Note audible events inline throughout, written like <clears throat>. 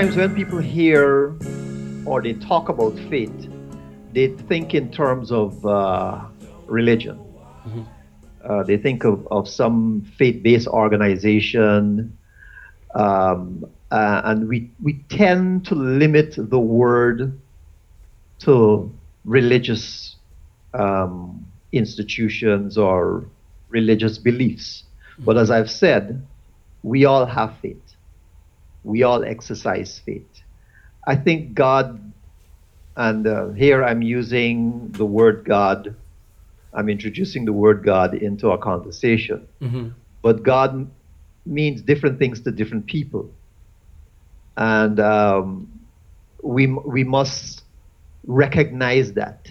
sometimes when people hear or they talk about faith, they think in terms of uh, religion. Mm-hmm. Uh, they think of, of some faith based organization. Um, uh, and we, we tend to limit the word to religious um, institutions or religious beliefs. Mm-hmm. But as I've said, we all have faith we all exercise faith. I think God, and uh, here I'm using the word God, I'm introducing the word God into our conversation. Mm-hmm. But God means different things to different people. And um, we, we must recognize that.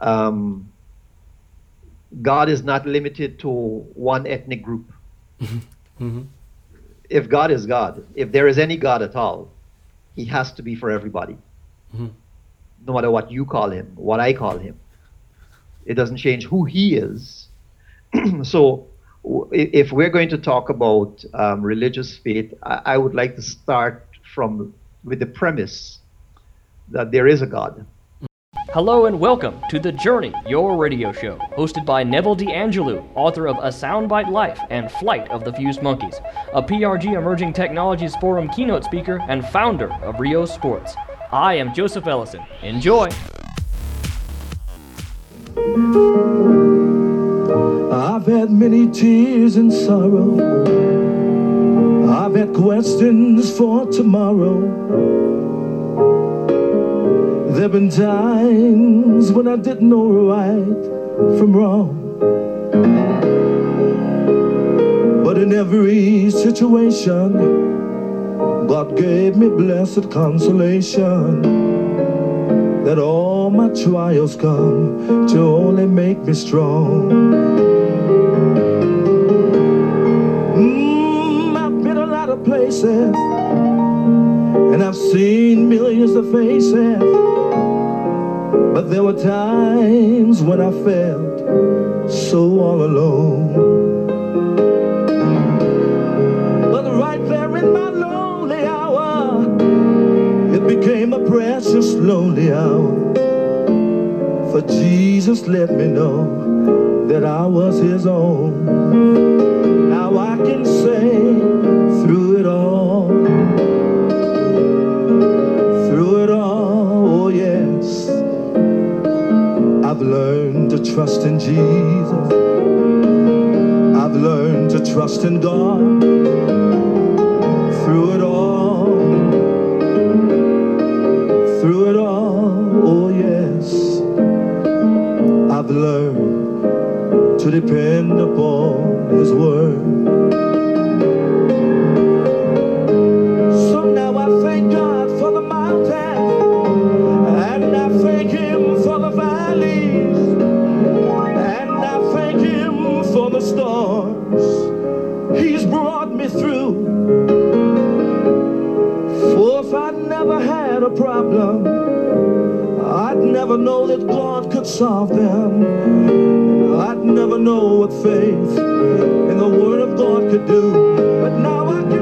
Um, God is not limited to one ethnic group. Mm-hmm. mm-hmm if God is God, if there is any God at all, he has to be for everybody. Mm-hmm. No matter what you call him, what I call him. It doesn't change who he is. <clears throat> so, if we're going to talk about um, religious faith, I, I would like to start from with the premise that there is a God. Hello and welcome to The Journey, your radio show, hosted by Neville DeAngelou, author of A Soundbite Life and Flight of the Fused Monkeys, a PRG Emerging Technologies Forum keynote speaker and founder of Ryo Sports. I am Joseph Ellison. Enjoy! I've had many tears and sorrow. I've had questions for tomorrow. There've been times when I didn't know right from wrong. But in every situation, God gave me blessed consolation that all my trials come to only make me strong. Mm, I've been a lot of places and I've seen millions of faces. But there were times when I felt so all alone. But right there in my lonely hour, it became a precious lonely hour. For Jesus let me know that I was his own. Now I can say learned to trust in Jesus. I've learned to trust in God through it all. Through it all, oh yes. I've learned to depend upon His word. Problem, I'd never know that God could solve them. I'd never know what faith in the Word of God could do. But now I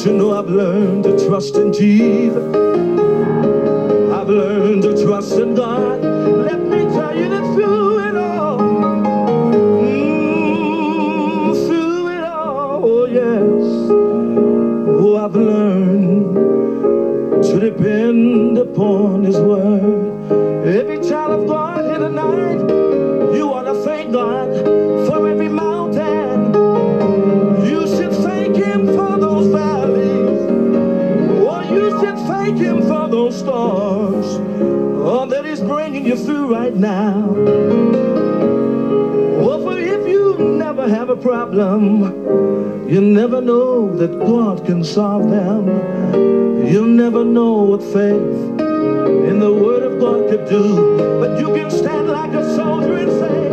Don't you know I've learned to trust in Jesus? I've learned right now. Well, for if you never have a problem, you never know that God can solve them. You'll never know what faith in the Word of God could do. But you can stand like a soldier and say,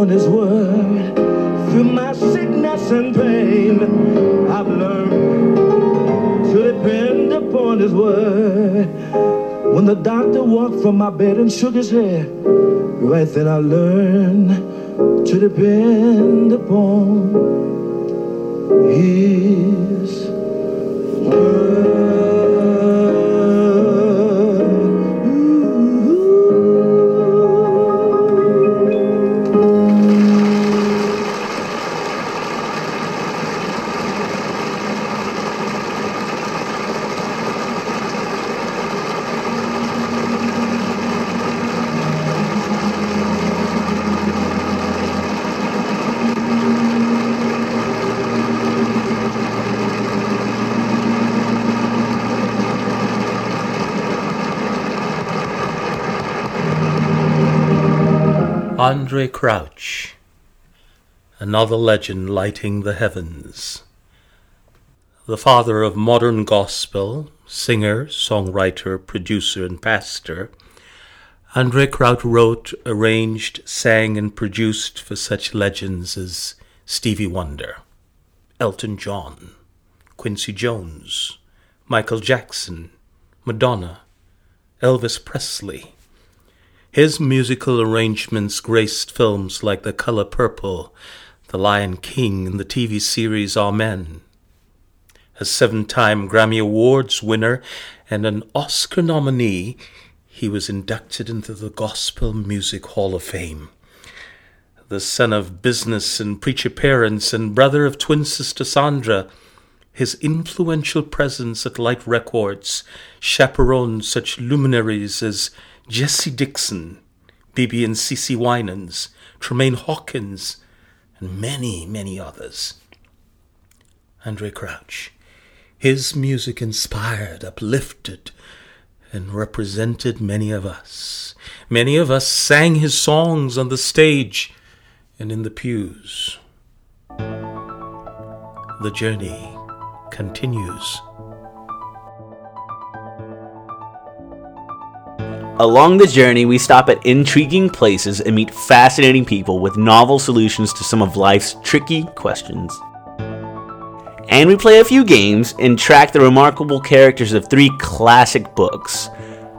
upon His word. Through my sickness and pain, I've learned to depend upon His word. When the doctor walked from my bed and shook his head, right then I learned to depend upon His word. Andraé Crouch, another legend lighting the heavens. The father of modern gospel, singer, songwriter, producer, and pastor, Andraé Crouch wrote, arranged, sang, and produced for such legends as Stevie Wonder, Elton John, Quincy Jones, Michael Jackson, Madonna, Elvis Presley, his musical arrangements graced films like The Color Purple, The Lion King, and the TV series Amen. A seven time Grammy Awards winner and an Oscar nominee, he was inducted into the Gospel Music Hall of Fame. The son of business and preacher parents and brother of twin sister Sandra, his influential presence at Light Records chaperoned such luminaries as Jessy Dixon, BeBe and CeCe Winans, Tramaine Hawkins, and many, many others. Andraé Crouch. His music inspired, uplifted, and represented many of us. Many of us sang his songs on the stage and in the pews. The journey continues. Along the journey, we stop at intriguing places and meet fascinating people with novel solutions to some of life's tricky questions. And we play a few games and track the remarkable characters of three classic books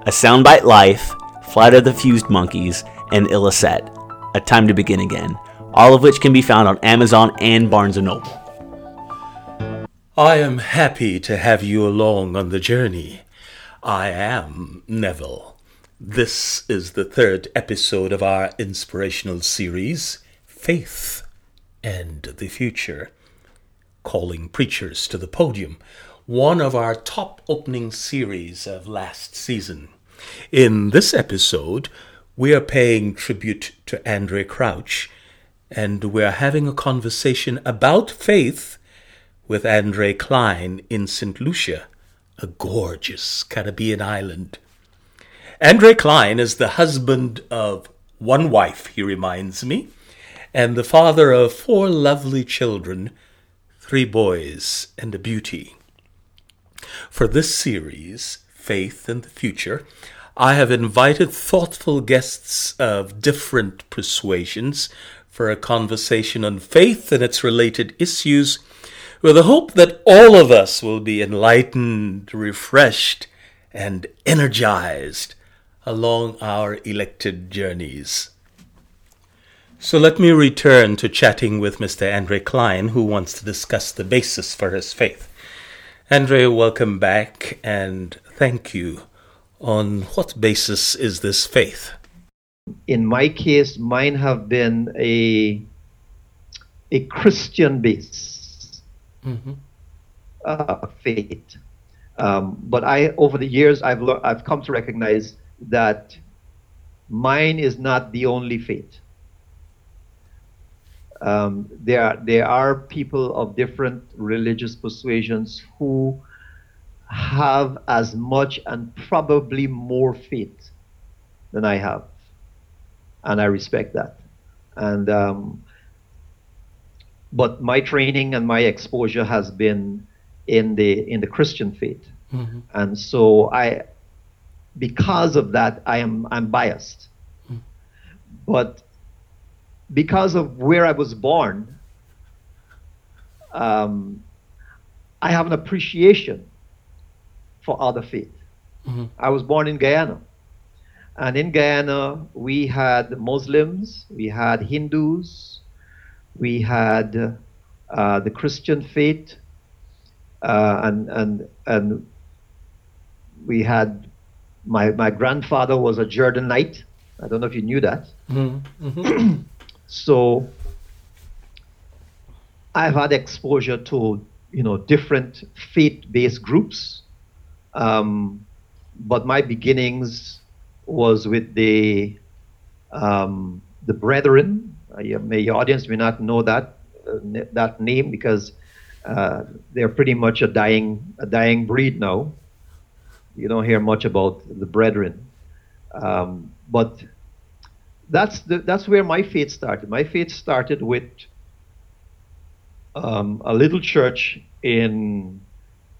A Soundbite Life, Flight of the Fused Monkeys, and Ilicet, A Time to Begin Again, all of which can be found on Amazon and Barnes & Noble. I am happy to have you along on the journey. I am Neville. This is the third episode of our inspirational series, Faith and the Future, calling preachers to the podium, one of our top opening series of last season. In this episode, we are paying tribute to Andraé Crouch, and we're having a conversation about faith with Andre Klein in St. Lucia, a gorgeous Caribbean island. Andre Klein is the husband of one wife, he reminds me, and the father of four lovely children, three boys and a beauty. For this series, Faith and the Future, I have invited thoughtful guests of different persuasions for a conversation on faith and its related issues with the hope that all of us will be enlightened, refreshed, and energized along our elected journeys. So let me return to chatting with Mr. Andre Klein, who wants to discuss the basis for his faith. Andre, welcome back and thank you. On what basis is this faith? In my case, mine have been a a Christian base mm-hmm. uh, faith. Um, but I, over the years, I've le- I've come to recognize that mine is not the only fate. Um, there, are, there are people of different religious persuasions who have as much and probably more faith than I have. And I respect that. And um, but my training and my exposure has been in the in the Christian faith. Mm-hmm. And so I because of that, I am I'm biased. But because of where I was born, um, I have an appreciation for other faith. I was born in Guyana. And in Guyana, we had Muslims, we had Hindus, we had uh, the Christian faith, uh, and, and, and we had my, my grandfather was a Jordanite. I don't know if you knew that. <clears throat> so I've had exposure to you know different faith-based groups, um, but my beginnings was with the um, the Brethren. Uh, you- may your audience may not know that uh, that name because uh, they're pretty much a dying a dying breed now. You don't hear much about the Brethren, um, but that's the, that's where my faith started. My faith started with um, a little church in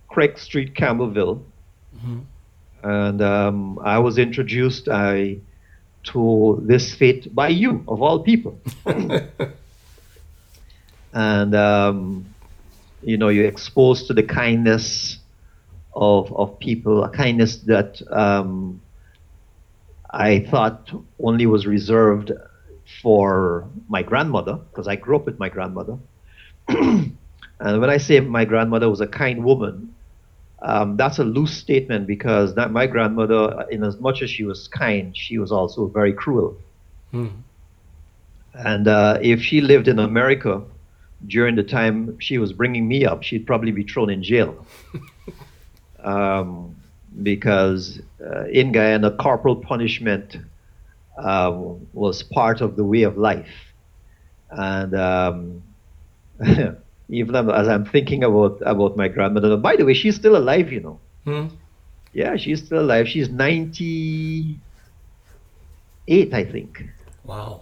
Craig Street, Campbellville, and um, I was introduced I, to this faith by you, of all people. <laughs> and um, you know, you're exposed to the kindness of of people, a kindness that um, I thought only was reserved for my grandmother, because I grew up with my grandmother. <clears throat> and when I say my grandmother was a kind woman, um, that's a loose statement because that my grandmother, in as much as she was kind, she was also very cruel. And uh, if she lived in America during the time she was bringing me up, she'd probably be thrown in jail. <laughs> um, because uh, in Guyana, corporal punishment uh, was part of the way of life. And um, <laughs> even as I'm thinking about, about my grandmother, by the way, she's still alive, you know. Hmm. Yeah, she's still alive. She's 98, I think. Wow.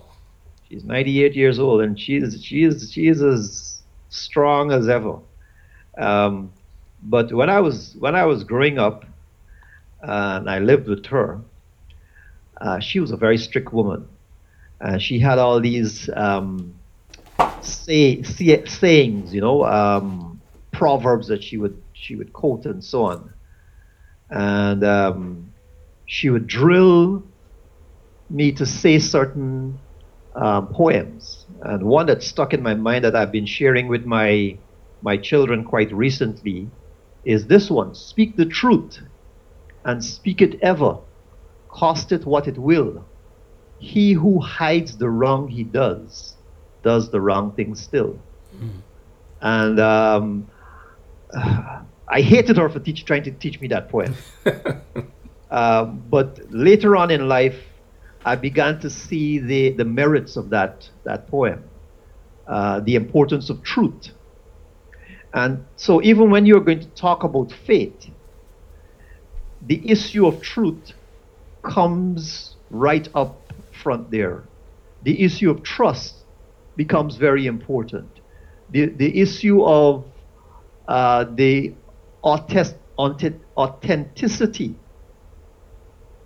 She's 98 years old, and she's she is she is as strong as ever. Um, but when I was when I was growing up, uh, and I lived with her, uh, she was a very strict woman. Uh, she had all these um, say, say, sayings, you know, um, proverbs that she would she would quote and so on, and um, she would drill me to say certain um, poems. And one that stuck in my mind that I've been sharing with my my children quite recently is this one: "Speak the truth, and speak it ever, cost it what it will. He who hides the wrong he does, does the wrong thing still." And um, <sighs> I hated her for teach, trying to teach me that poem. <laughs> Um, but later on in life, I began to see the, the merits of that, that poem, uh, the importance of truth. And so, even when you're going to talk about faith, the issue of truth comes right up front there. The issue of trust becomes very important. The, the issue of uh, the authentic- authentic- authenticity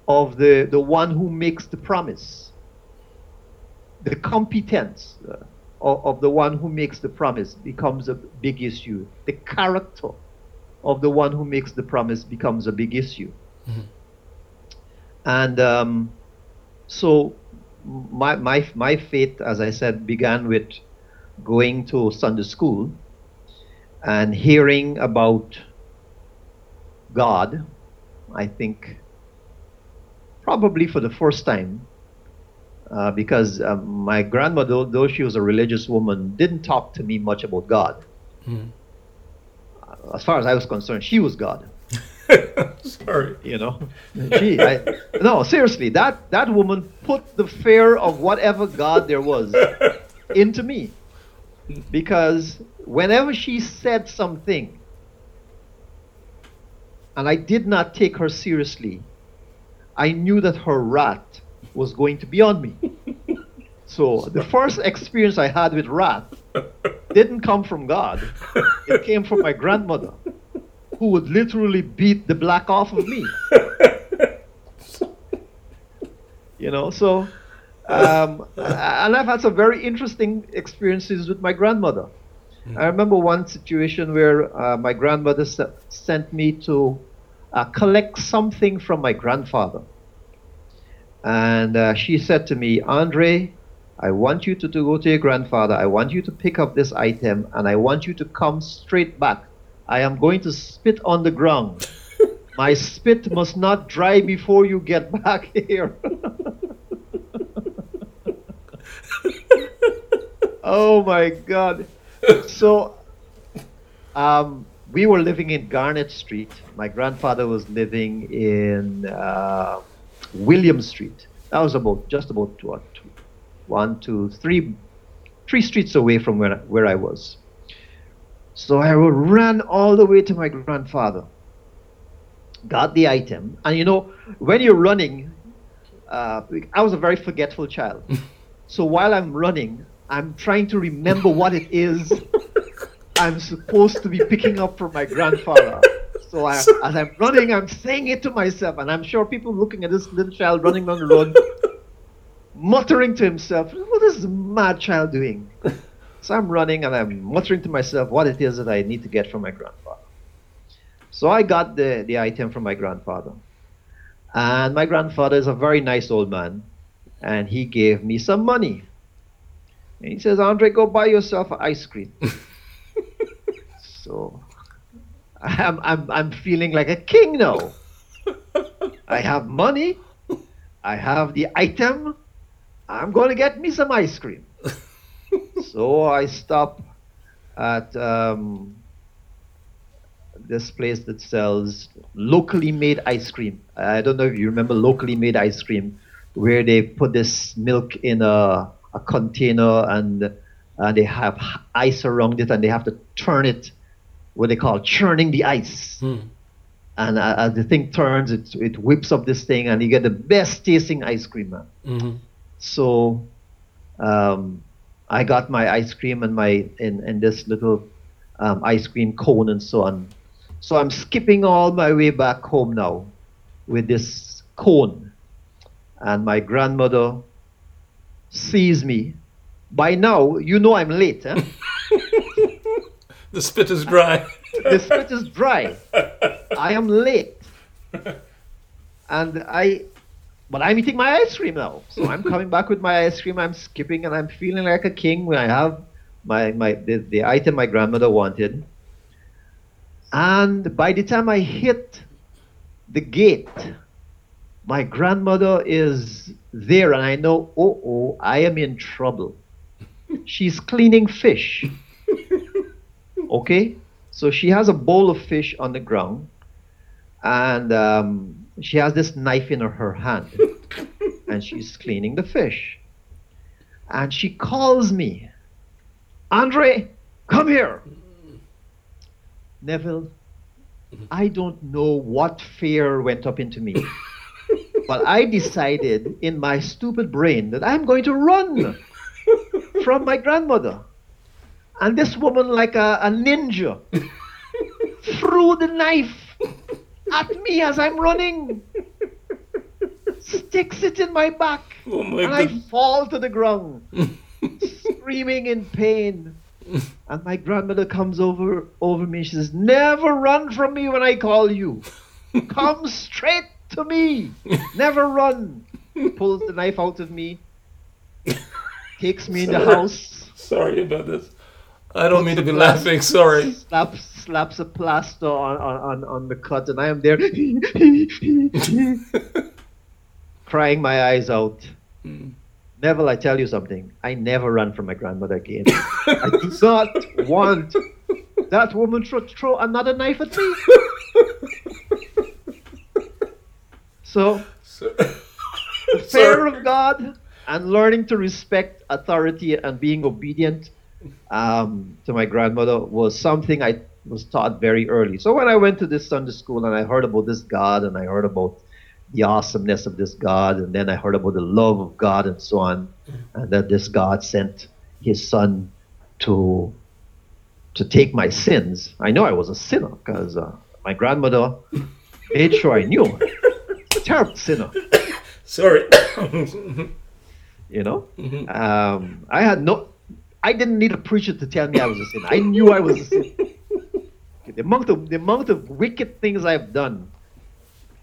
of the, the one who makes the promise, the competence uh, of, of the one who makes the promise becomes a big issue. The character of the one who makes the promise becomes a big issue. And um, so my, my, my faith, as I said, began with going to Sunday school and hearing about God, I think probably for the first time, uh, because um, my grandmother, though she was a religious woman, didn't talk to me much about God. Uh, As far as I was concerned, she was God. <laughs> Sorry. You know, she, I, no, seriously, that that woman put the fear of whatever God there was <laughs> into me, because whenever she said something, and I did not take her seriously, I knew that her wrath was going to be on me. <laughs> So the first experience I had with wrath didn't come from God. It <laughs> came from my grandmother, who would literally beat the black off of me. you know, so um, and I've had some very interesting experiences with my grandmother. I remember one situation where uh, my grandmother s- sent me to uh, collect something from my grandfather. And uh, she said to me, Andre, I want you to, to go to your grandfather. I want you to pick up this item and I want you to come straight back. I am going to spit on the ground. <laughs> My spit must not dry before you get back here. <laughs> oh my God. So, um, we were living in Garnet Street. My grandfather was living in uh, William Street. That was about just about what, two, one, two, three, three streets away from where where I was. So I ran all the way to my grandfather, got the item, and you know when you're running, uh, I was a very forgetful child. <laughs> so while I'm running, I'm trying to remember what it is <laughs> I'm supposed to be picking up from my grandfather. So I, as I'm running, I'm saying it to myself, and I'm sure people looking at this little child running down the road, <laughs> muttering to himself, "What is this mad child doing?" So I'm running, and I'm muttering to myself what it is that I need to get from my grandfather. So I got the, the item from my grandfather, and my grandfather is a very nice old man, and he gave me some money. And he says, Andre, go buy yourself an ice cream. <laughs> so I'm, I'm, I'm feeling like a king now. I have money. I have the item. I'm going to get me some ice cream. so I stop at um, this place that sells locally made ice cream. I don't know if you remember locally made ice cream, where they put this milk in a, a container and uh, they have ice around it and they have to turn it, what they call churning the ice. And uh, as the thing turns, it, it whips up this thing and you get the best tasting ice cream, man. So um, I got my ice cream and my in, in this little um, ice cream cone and so on. So I'm skipping all my way back home now with this cone. And my grandmother sees me. By now, you know I'm late. Huh? <laughs> The spit is dry. <laughs> the spit is dry. I am late. And I, but I'm eating my ice cream now. So I'm coming back with my ice cream. I'm skipping and I'm feeling like a king when I have my, my the, the item my grandmother wanted. And by the time I hit the gate, my grandmother is there, and I know, oh, oh, I am in trouble. She's cleaning fish. Okay? So she has a bowl of fish on the ground, and um, she has this knife in her, her hand, <laughs> and she's cleaning the fish. And she calls me, Andre, come here. Neville, I don't know what fear went up into me, <laughs> but I decided in my stupid brain that I'm going to run <laughs> from my grandmother. And this woman, like a, a ninja, <laughs> threw the knife at me as I'm running, sticks it in my back, Oh my and I fall to the ground, <laughs> screaming in pain. And my grandmother comes over over me. She says, "Never run from me when I call you. Come straight to me. Never run." Pulls the knife out of me, takes me in the house, Sorry about this. I don't mean to be laughing. Sorry. slaps slaps a plaster on, on, on, the cut, and I am there crying my eyes out. Hmm. Neville, I tell you something. I never run from my grandmother again. I do <laughs> not want that woman to throw another knife at me. So, the fear of God and learning to respect authority and being obedient um, to my grandmother was something I was taught very early. So when I went to this Sunday school and I heard about this God and I heard about the awesomeness of this God and then I heard about the love of God and so on, and that this God sent His Son to to take my sins. I know I was a sinner because uh, my grandmother made sure I knew. A terrible sinner. <coughs> Sorry. <coughs> You know, um, I had no. I didn't need a preacher to tell me I was a sinner. I knew I was a sinner. <laughs> The amount of the amount of wicked things I've done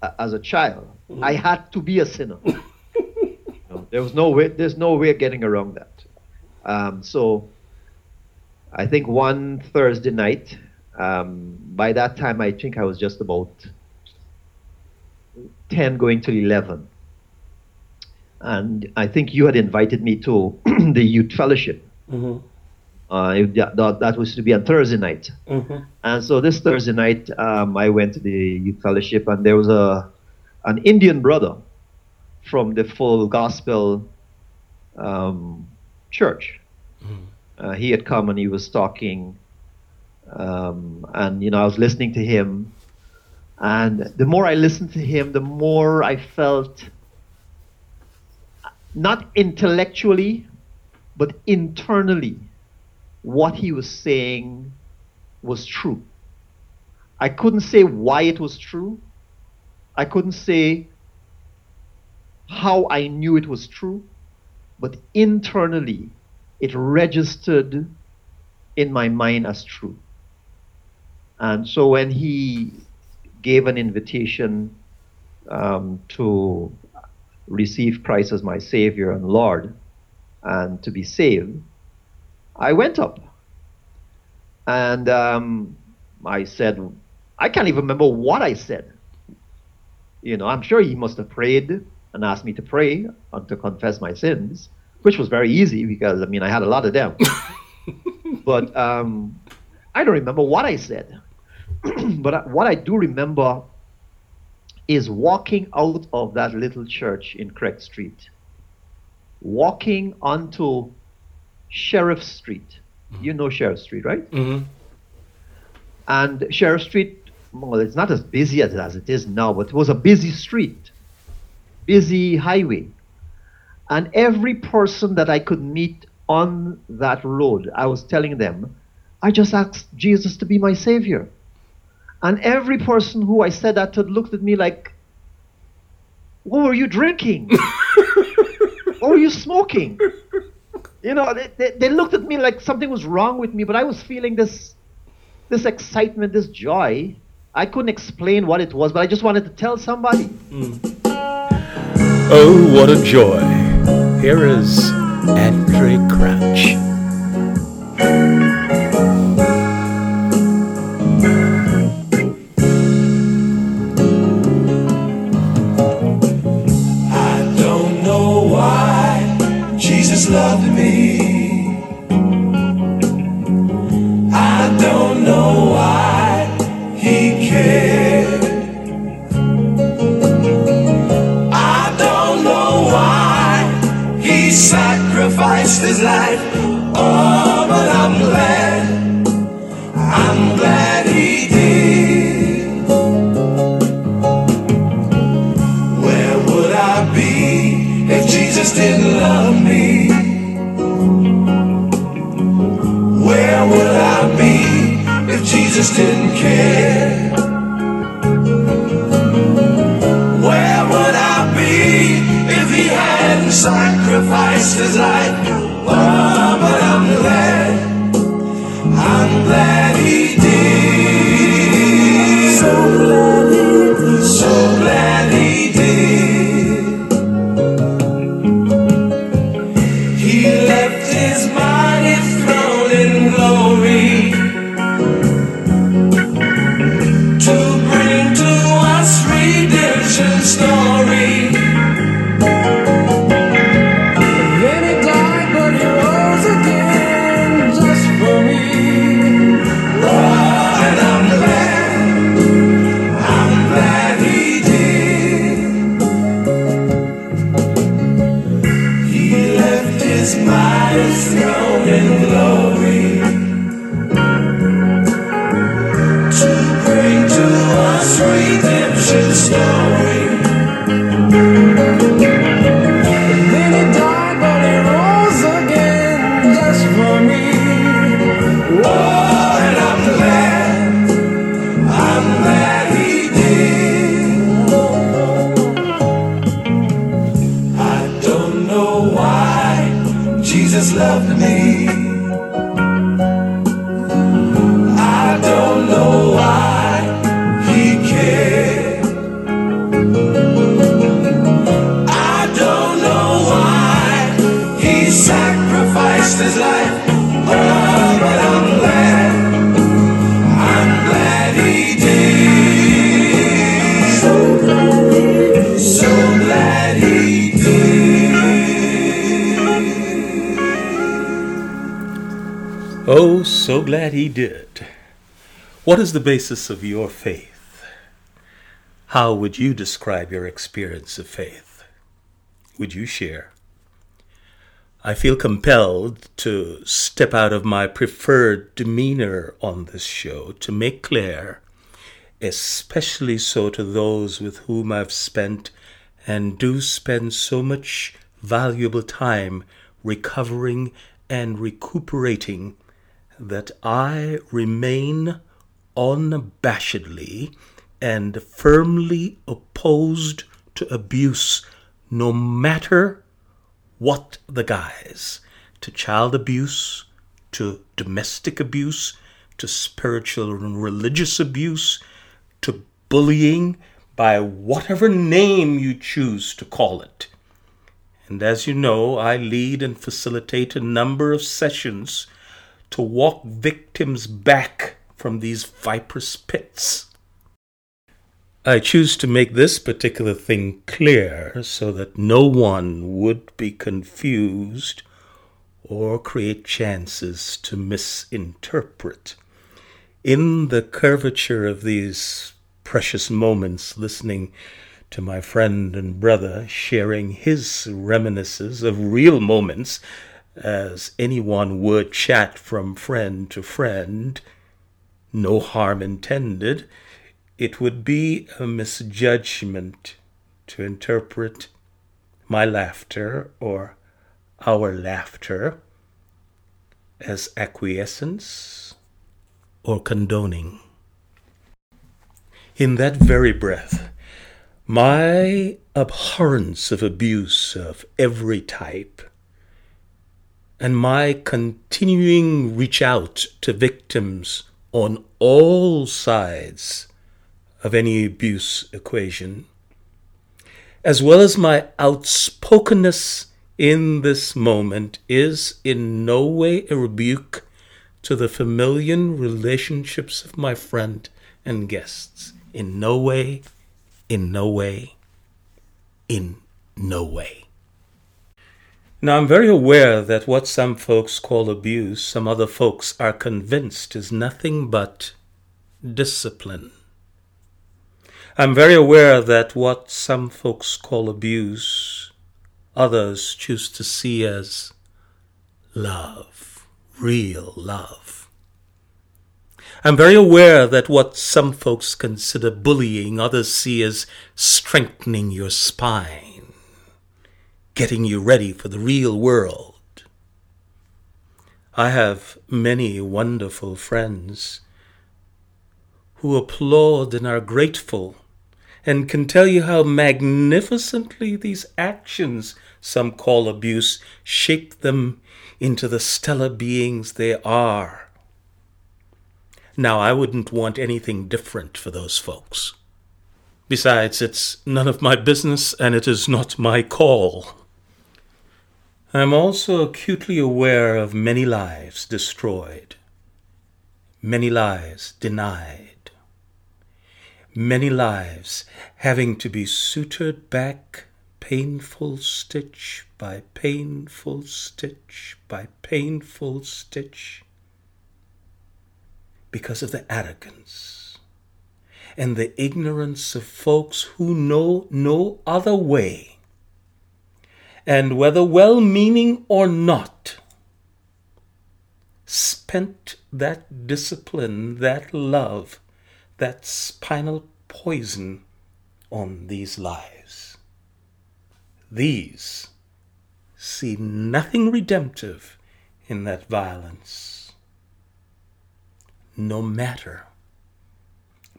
uh, as a child, I had to be a sinner. <laughs> You know, there was no way. There's no way of getting around that. Um, so, I think one Thursday night. Um, by that time, I think I was just about ten, going to eleven and I think you had invited me to <clears throat> the youth fellowship. Uh, if that, that, was to be on Thursday night. And so this Thursday night, um, I went to the youth fellowship, and there was a an Indian brother from the Full Gospel um, church. Uh, he had come and he was talking, um, and you know I was listening to him, and the more I listened to him, the more I felt not intellectually, but internally, what he was saying was true. I couldn't say why it was true. I couldn't say how I knew it was true, but internally, it registered in my mind as true. And so when he gave an invitation um, to receive Christ as my Savior and Lord and to be saved, I went up. And um, I said, I can't even remember what I said. You know, I'm sure he must have prayed and asked me to pray and to confess my sins, which was very easy because, I mean, I had a lot of them. <laughs> but um, I don't remember what I said. <clears throat> but what I do remember is walking out of that little church in Craig Street, walking onto Sheriff Street. Mm-hmm. You know Sheriff Street, right? Mm-hmm. And Sheriff Street, well, it's not as busy as, as it is now, but it was a busy street, busy highway. And every person that I could meet on that road, I was telling them, I just asked Jesus to be my savior. And every person who I said that to looked at me like, What were you drinking? <laughs> what were you smoking? You know, they, they, they looked at me like something was wrong with me, but I was feeling this this excitement, this joy. I couldn't explain what it was, but I just wanted to tell somebody. Hmm. Oh, what a joy. Here is Andraé Crouch. Loved me. I don't know why he cared. I don't know why he sacrificed his life. If didn't care? Where would I be if he hadn't sacrificed his life? Oh, glad he did. What is the basis of your faith? How would you describe your experience of faith? Would you share? I feel compelled to step out of my preferred demeanor on this show to make clear, especially so to those with whom I've spent and do spend so much valuable time recovering and recuperating, that I remain unabashedly and firmly opposed to abuse, no matter what the guise to child abuse, to domestic abuse, to spiritual and religious abuse, to bullying, by whatever name you choose to call it. And as you know, I lead and facilitate a number of sessions to walk victims back from these viper's pits. I choose to make this particular thing clear so that no one would be confused or create chances to misinterpret. In the curvature of these precious moments listening to my friend and brother sharing his reminiscences of real moments as anyone would chat from friend to friend, no harm intended it would be a misjudgment to interpret my laughter or our laughter as acquiescence or condoning. In that very breath, my abhorrence of abuse of every type and my continuing reach out to victims on all sides of any abuse equation, as well as my outspokenness in this moment, is in no way a rebuke to the familiar relationships of my friend and guests. In no way, in no way, in no way. Now, I'm very aware that what some folks call abuse, some other folks are convinced is nothing but discipline. I'm very aware that what some folks call abuse, others choose to see as love, real love. I'm very aware that what some folks consider bullying, others see as strengthening your spine, getting you ready for the real world. I have many wonderful friends who applaud and are grateful and can tell you how magnificently these actions, some call abuse, shape them into the stellar beings they are. Now, I wouldn't want anything different for those folks. Besides, it's none of my business and it is not my call. I'm also acutely aware of many lives destroyed, many lives denied many lives having to be sutured back painful stitch by painful stitch by painful stitch because of the arrogance and the ignorance of folks who know no other way. And whether well meaning or not, spent that discipline, that love, that spinal poison on these lies. These see nothing redemptive in that violence, no matter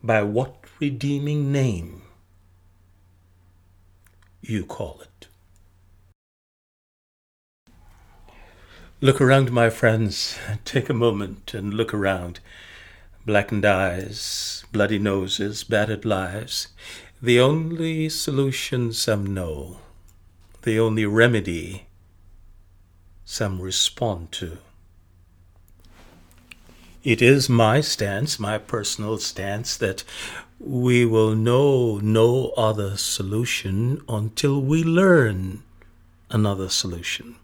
by what redeeming name you call it. Look around, my friends. <laughs> Take a moment and look around blackened eyes, bloody noses, battered lives, the only solution some know, the only remedy some respond to. It is my stance, my personal stance, that we will know no other solution until we learn another solution.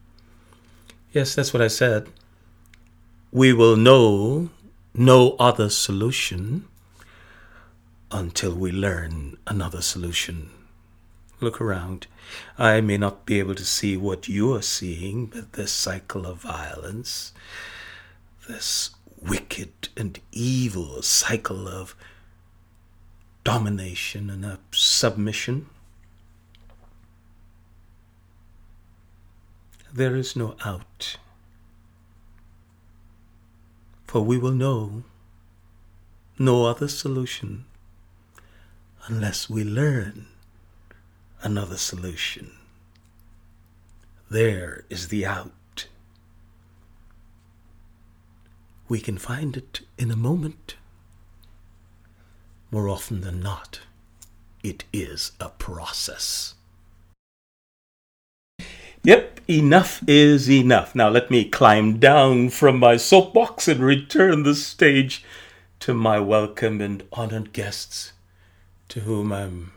Yes, that's what I said we will know no other solution until we learn another solution. Look around. I may not be able to see what you are seeing, but this cycle of violence, this wicked and evil cycle of domination and submission, there is no out. For we will know no other solution unless we learn another solution. There is the out. We can find it in a moment. More often than not, it is a process. Yep, enough is enough. Now let me climb down from my soapbox and return the stage to my welcome and honored guests, to whom I'm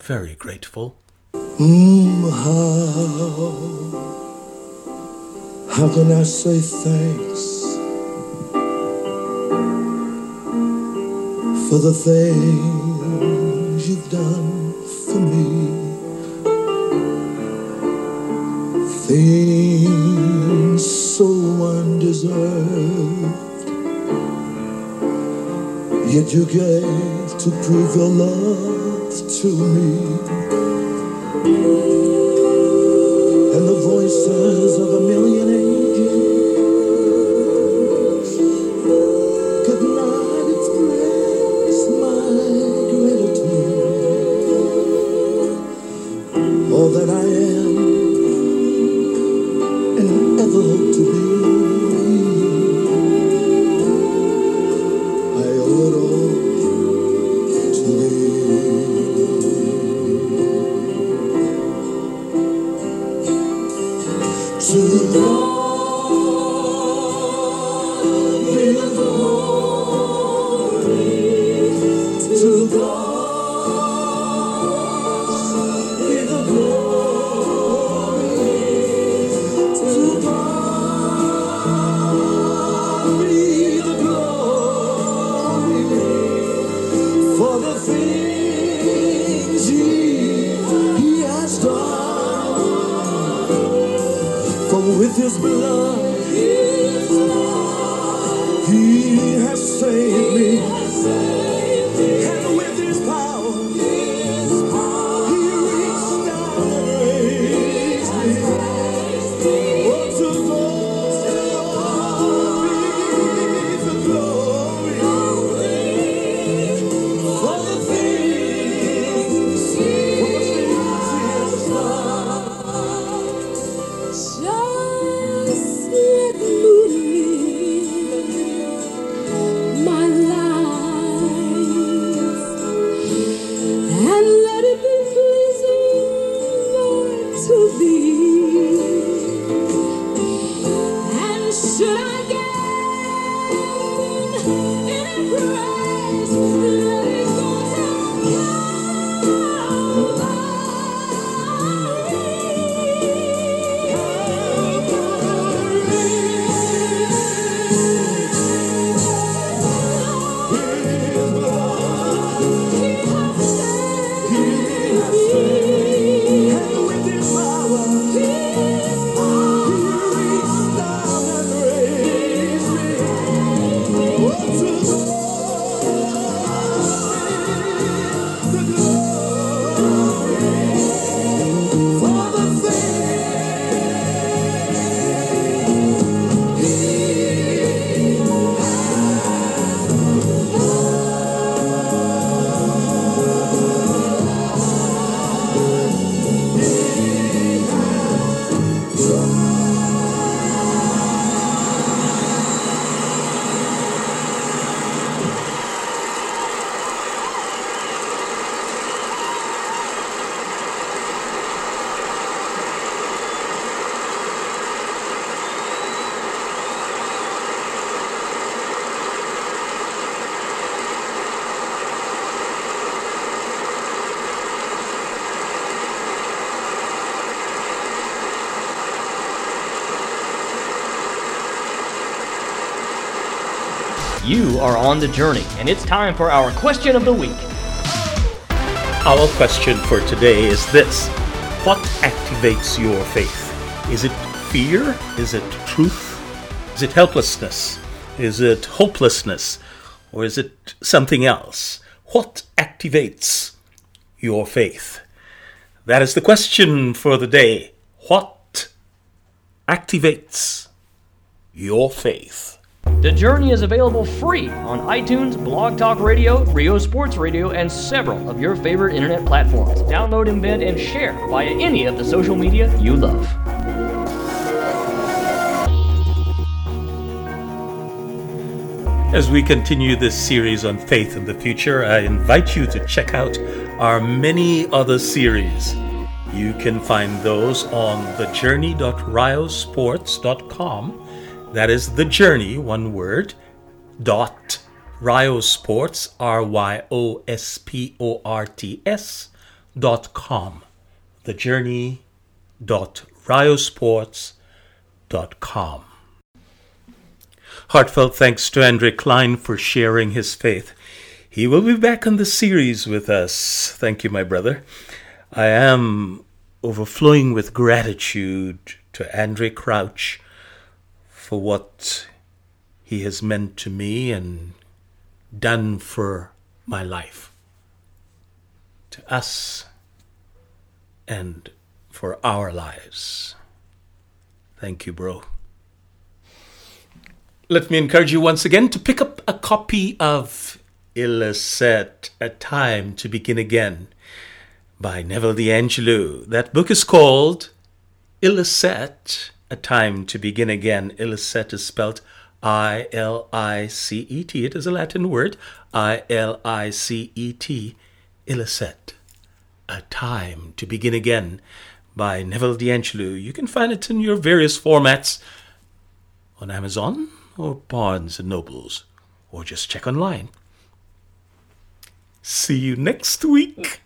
very grateful. Mm, how, how can I say thanks for the things you've done for me? Things so undeserved, yet you gave to prove your love to me. And the voices of a million angels You are on the journey, and it's time for our question of the week. Our question for today is this What activates your faith? Is it fear? Is it truth? Is it helplessness? Is it hopelessness? Or is it something else? What activates your faith? That is the question for the day. What activates your faith? The Journey is available free on iTunes, Blog Talk Radio, Ryo Sports Radio, and several of your favorite internet platforms. Download, embed, and share via any of the social media you love. As we continue this series on faith in the future, I invite you to check out our many other series. You can find those on thejourney.ryosports.com. That is the journey, one word, dot ryosports, R Y O S P O R T S dot com. The journey dot ryosports dot com. Heartfelt thanks to Andre Klien for sharing his faith. He will be back on the series with us. Thank you, my brother. I am overflowing with gratitude to Andraé Crouch for what he has meant to me and done for my life. To us and for our lives. Thank you, bro. Let me encourage you once again to pick up a copy of Ilicet, A Time to Begin Again by Neville DeAngelou. That book is called Ilicet, A Time to Begin Again. Ilicet is spelt I L I C E T. It is a Latin word. I L I C E T. Ilicet, A Time to Begin Again by Neville DeAngelou. You can find it in your various formats on Amazon or Barnes and Nobles, or just check online. See you next week.